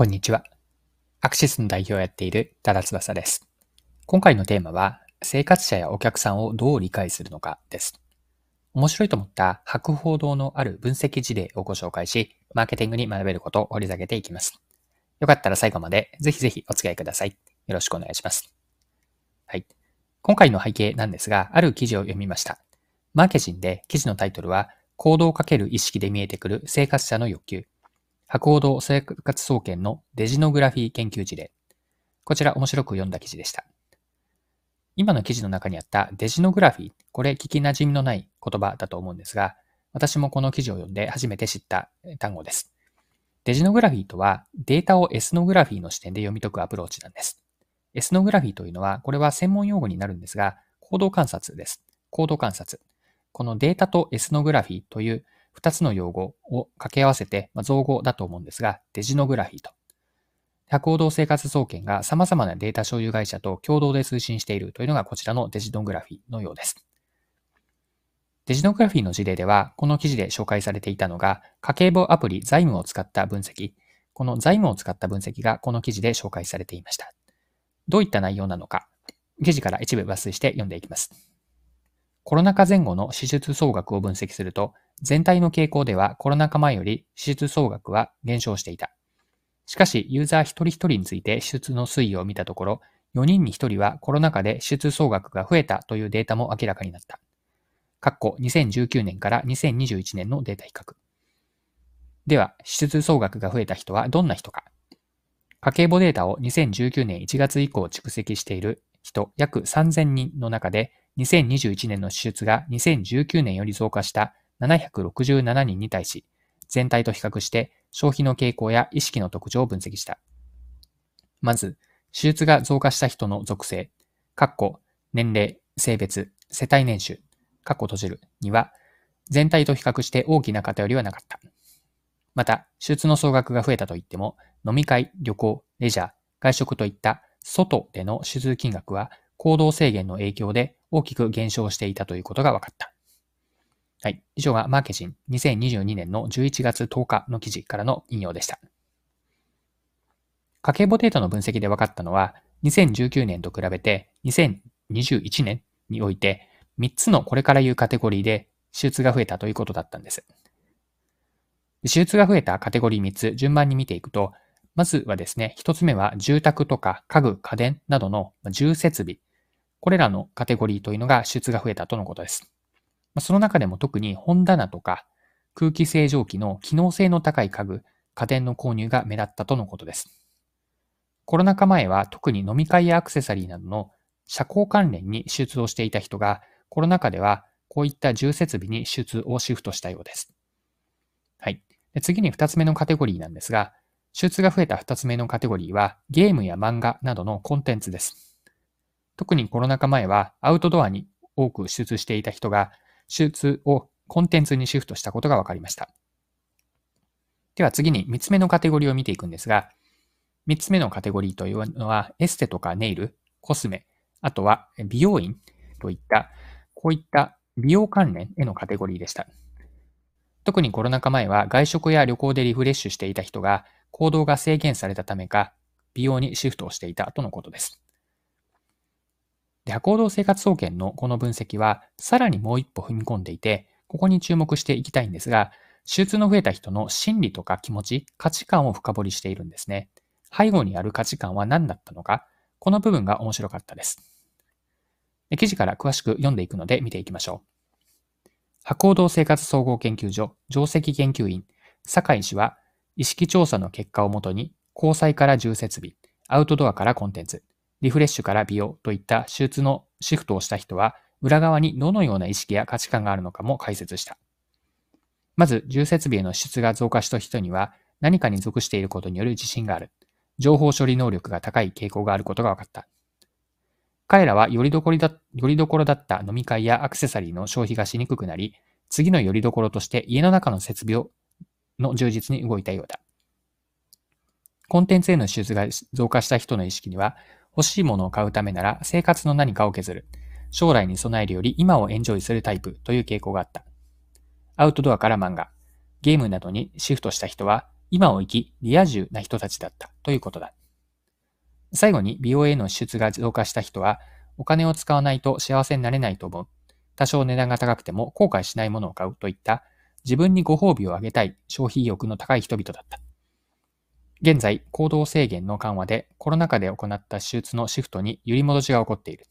こんにちは。アクシスの代表をやっている多田翼です。今回のテーマは、生活者やお客さんをどう理解するのかです。面白いと思った博報堂のある分析事例をご紹介し、マーケティングに学べることを掘り下げていきます。よかったら最後までぜひぜひお付き合いください。よろしくお願いします。はい。今回の背景なんですが、ある記事を読みました。マーケジンで記事のタイトルは、行動をかける意識で見えてくる生活者の欲求。博報堂生活総研のデジノグラフィー研究事例。こちら面白く読んだ記事でした。今の記事の中にあったデジノグラフィー、これ聞き馴染みのない言葉だと思うんですが、私もこの記事を読んで初めて知った単語です。デジノグラフィーとはデータをエスノグラフィーの視点で読み解くアプローチなんです。エスノグラフィーというのは、これは専門用語になるんですが、行動観察です。行動観察。このデータとエスノグラフィーという二つの用語を掛け合わせて、まあ、造語だと思うんですが、デジノグラフィーと。百行動生活総研が様々なデータ所有会社と共同で推進しているというのがこちらのデジノグラフィーのようです。デジノグラフィーの事例では、この記事で紹介されていたのが、家計簿アプリ財務を使った分析。この財務を使った分析がこの記事で紹介されていました。どういった内容なのか、記事から一部抜粋して読んでいきます。コロナ禍前後の支出総額を分析すると、全体の傾向ではコロナ禍前より支出総額は減少していた。しかし、ユーザー一人一人について支出の推移を見たところ、4人に1人はコロナ禍で支出総額が増えたというデータも明らかになった。括弧2019年から2021年のデータ比較。では、支出総額が増えた人はどんな人か。家計簿データを2019年1月以降蓄積している人約3000人の中で、2021年の支出が2019年より増加した767人に対し、全体と比較して消費の傾向や意識の特徴を分析した。まず、手術が増加した人の属性、括弧、年齢、性別、世帯年収、括弧閉じるには、全体と比較して大きな偏りはなかった。また、手術の総額が増えたといっても、飲み会、旅行、レジャー、外食といった外での手術金額は行動制限の影響で大きく減少していたということが分かった。はい。以上がマーケジン2022年の11月10日の記事からの引用でした。家計簿データの分析で分かったのは、2019年と比べて2021年において3つのこれから言うカテゴリーで手術が増えたということだったんです。手術が増えたカテゴリー3つ順番に見ていくと、まずはですね、1つ目は住宅とか家具、家電などの住設備。これらのカテゴリーというのが手術が増えたとのことです。まその中でも特に本棚とか空気清浄機の機能性の高い家具、家電の購入が目立ったとのことです。コロナ禍前は特に飲み会やアクセサリーなどの社交関連に手術をしていた人がコロナ禍ではこういった重設備に手術をシフトしたようです。はい。で次に二つ目のカテゴリーなんですが、手術が増えた二つ目のカテゴリーはゲームや漫画などのコンテンツです。特にコロナ禍前はアウトドアに多く手術していた人が手術をコンテンツにシフトしたことが分かりました。では次に3つ目のカテゴリーを見ていくんですが、3つ目のカテゴリーというのは、エステとかネイル、コスメ、あとは美容院といった、こういった美容関連へのカテゴリーでした。特にコロナ禍前は外食や旅行でリフレッシュしていた人が行動が制限されたためか、美容にシフトをしていたとのことです。で、行動生活総研のこの分析は、さらにもう一歩踏み込んでいて、ここに注目していきたいんですが、手術の増えた人の心理とか気持ち、価値観を深掘りしているんですね。背後にある価値観は何だったのか、この部分が面白かったです。で記事から詳しく読んでいくので見ていきましょう。波行動生活総合研究所上席研究員、酒井氏は、意識調査の結果をもとに、交際から重設備、アウトドアからコンテンツ、リフレッシュから美容といった手術のシフトをした人は、裏側にどのような意識や価値観があるのかも解説した。まず、重設備への支出が増加した人には、何かに属していることによる自信がある。情報処理能力が高い傾向があることが分かった。彼らはよりどころだよりどころだった飲み会やアクセサリーの消費がしにくくなり、次のよりどころとして家の中の設備をの充実に動いたようだ。コンテンツへの支出が増加した人の意識には、欲しいものを買うためなら生活の何かを削る。将来に備えるより今をエンジョイするタイプという傾向があった。アウトドアから漫画、ゲームなどにシフトした人は今を生き、リア充な人たちだったということだ。最後に美容への支出が増加した人は、お金を使わないと幸せになれないと思う。多少値段が高くても後悔しないものを買うといった自分にご褒美をあげたい消費意欲の高い人々だった。現在、行動制限の緩和でコロナ禍で行った手術のシフトに揺り戻しが起こっている。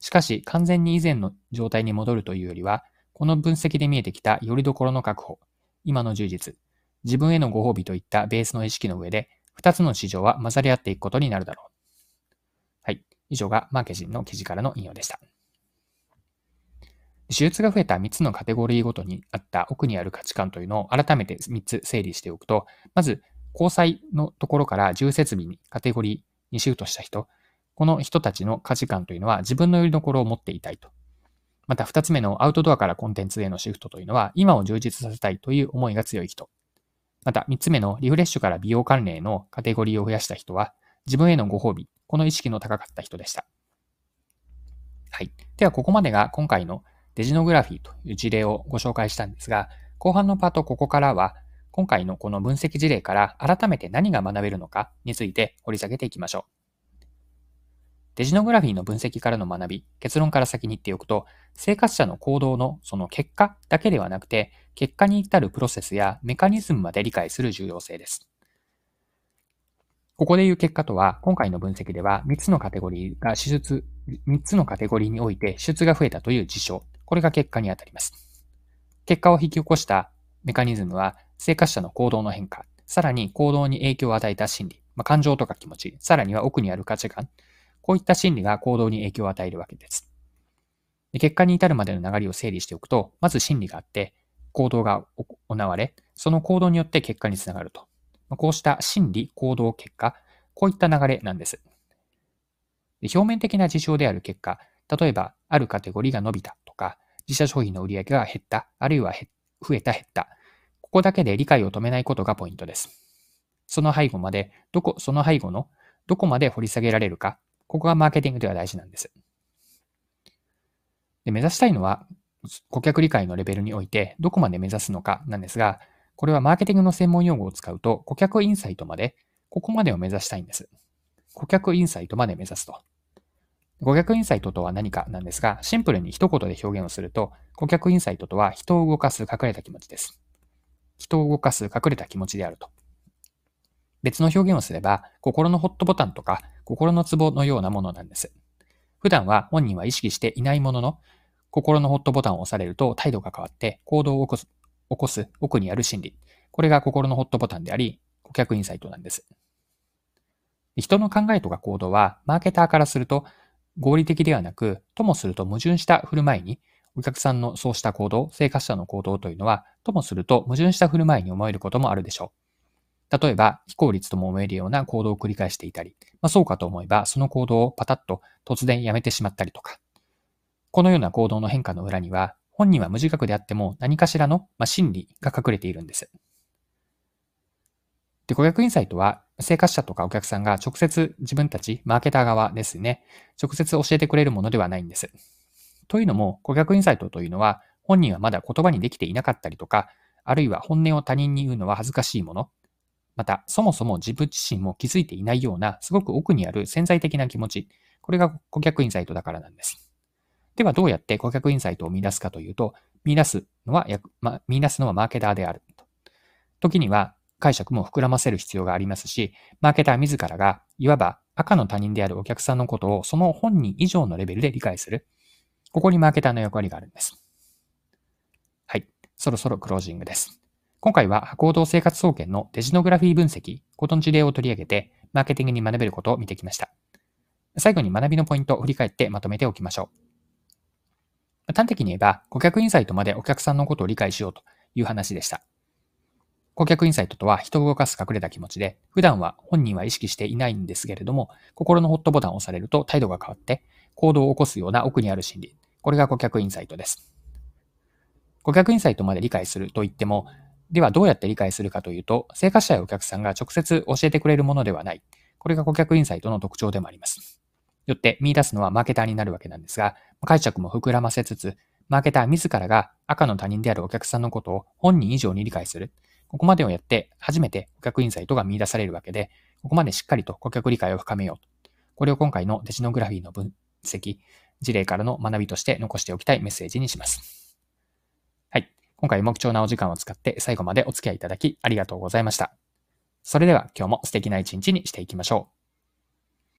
しかし、完全に以前の状態に戻るというよりは、この分析で見えてきたよりどころの確保、今の充実、自分へのご褒美といったベースの意識の上で、二つの市場は混ざり合っていくことになるだろう。はい。以上がマーケジンの記事からの引用でした。手術が増えた3つのカテゴリーごとにあった奥にある価値観というのを改めて3つ整理しておくと、まず、交際のところから重設備にカテゴリーにシフトした人、この人たちの価値観というのは自分のよりどころを持っていたいと。また2つ目のアウトドアからコンテンツへのシフトというのは今を充実させたいという思いが強い人。また3つ目のリフレッシュから美容関連のカテゴリーを増やした人は自分へのご褒美、この意識の高かった人でした。はい。ではここまでが今回のデジノグラフィーという事例をご紹介したんですが、後半のパートここからは、今回のこの分析事例から改めて何が学べるのかについて掘り下げていきましょう。デジノグラフィーの分析からの学び、結論から先に言っておくと、生活者の行動のその結果だけではなくて、結果に至るプロセスやメカニズムまで理解する重要性です。ここで言う結果とは、今回の分析では3つのカテゴリーが手術、3つのカテゴリーにおいて手術が増えたという事象。これが結果にあたります。結果を引き起こしたメカニズムは、生活者の行動の変化、さらに行動に影響を与えた心理、まあ、感情とか気持ち、さらには奥にある価値観、こういった心理が行動に影響を与えるわけです。で結果に至るまでの流れを整理しておくと、まず心理があって、行動が行われ、その行動によって結果につながると。まあ、こうした心理、行動、結果、こういった流れなんです。で表面的な事象である結果、例えば、あるカテゴリーが伸びたとか、自社商品の売り上げが減った、あるいは増えた減った。ここだけで理解を止めないことがポイントです。その背後まで、どこ、その背後のどこまで掘り下げられるか、ここがマーケティングでは大事なんです。で目指したいのは、顧客理解のレベルにおいてどこまで目指すのかなんですが、これはマーケティングの専門用語を使うと、顧客インサイトまで、ここまでを目指したいんです。顧客インサイトまで目指すと。顧客インサイトとは何かなんですが、シンプルに一言で表現をすると、顧客インサイトとは人を動かす隠れた気持ちです。人を動かす隠れた気持ちであると。別の表現をすれば、心のホットボタンとか、心のツボのようなものなんです。普段は本人は意識していないものの、心のホットボタンを押されると態度が変わって行動を起こす起こす奥にある心理。これが心のホットボタンであり、顧客インサイトなんです。人の考えとか行動は、マーケターからすると合理的ではなく、ともすると矛盾した振る舞いに、お客さんのそうした行動、生活者の行動というのは、ともすると矛盾した振る舞いに思えることもあるでしょう。例えば、非効率とも思えるような行動を繰り返していたり、まあ、そうかと思えば、その行動をパタッと突然やめてしまったりとか。このような行動の変化の裏には、本人は無自覚であっても何かしらの、まあ、心理が隠れているんです。で、顧客インサイトは、生活者とかお客さんが直接自分たち、マーケター側ですね、直接教えてくれるものではないんです。というのも、顧客インサイトというのは、本人はまだ言葉にできていなかったりとか、あるいは本音を他人に言うのは恥ずかしいもの、また、そもそも自分自身も気づいていないような、すごく奥にある潜在的な気持ち、これが顧客インサイトだからなんです。では、どうやって顧客インサイトを見出すかというと、見出すのは、ま、見出すのはマーケターである。時には、解釈も膨らませる必要がありますし、マーケター自らが、いわば赤の他人であるお客さんのことをその本人以上のレベルで理解する。ここにマーケターの役割があるんです。はい。そろそろクロージングです。今回は行動生活総研のデジノグラフィー分析、ことの事例を取り上げて、マーケティングに学べることを見てきました。最後に学びのポイントを振り返ってまとめておきましょう。端的に言えば、顧客インサイトまでお客さんのことを理解しようという話でした。顧客インサイトとは人を動かす隠れた気持ちで、普段は本人は意識していないんですけれども、心のホットボタンを押されると態度が変わって行動を起こすような奥にある心理。これが顧客インサイトです。顧客インサイトまで理解すると言っても、ではどうやって理解するかというと、生活者やお客さんが直接教えてくれるものではない。これが顧客インサイトの特徴でもあります。よって見出すのはマーケターになるわけなんですが、解釈も膨らませつつ、マーケター自らが赤の他人であるお客さんのことを本人以上に理解する。ここまでをやって初めて顧客インサイトが見出されるわけで、ここまでしっかりと顧客理解を深めよう。これを今回のデジノグラフィーの分析、事例からの学びとして残しておきたいメッセージにします。はい。今回も貴重なお時間を使って最後までお付き合いいただきありがとうございました。それでは今日も素敵な一日にしていきましょう。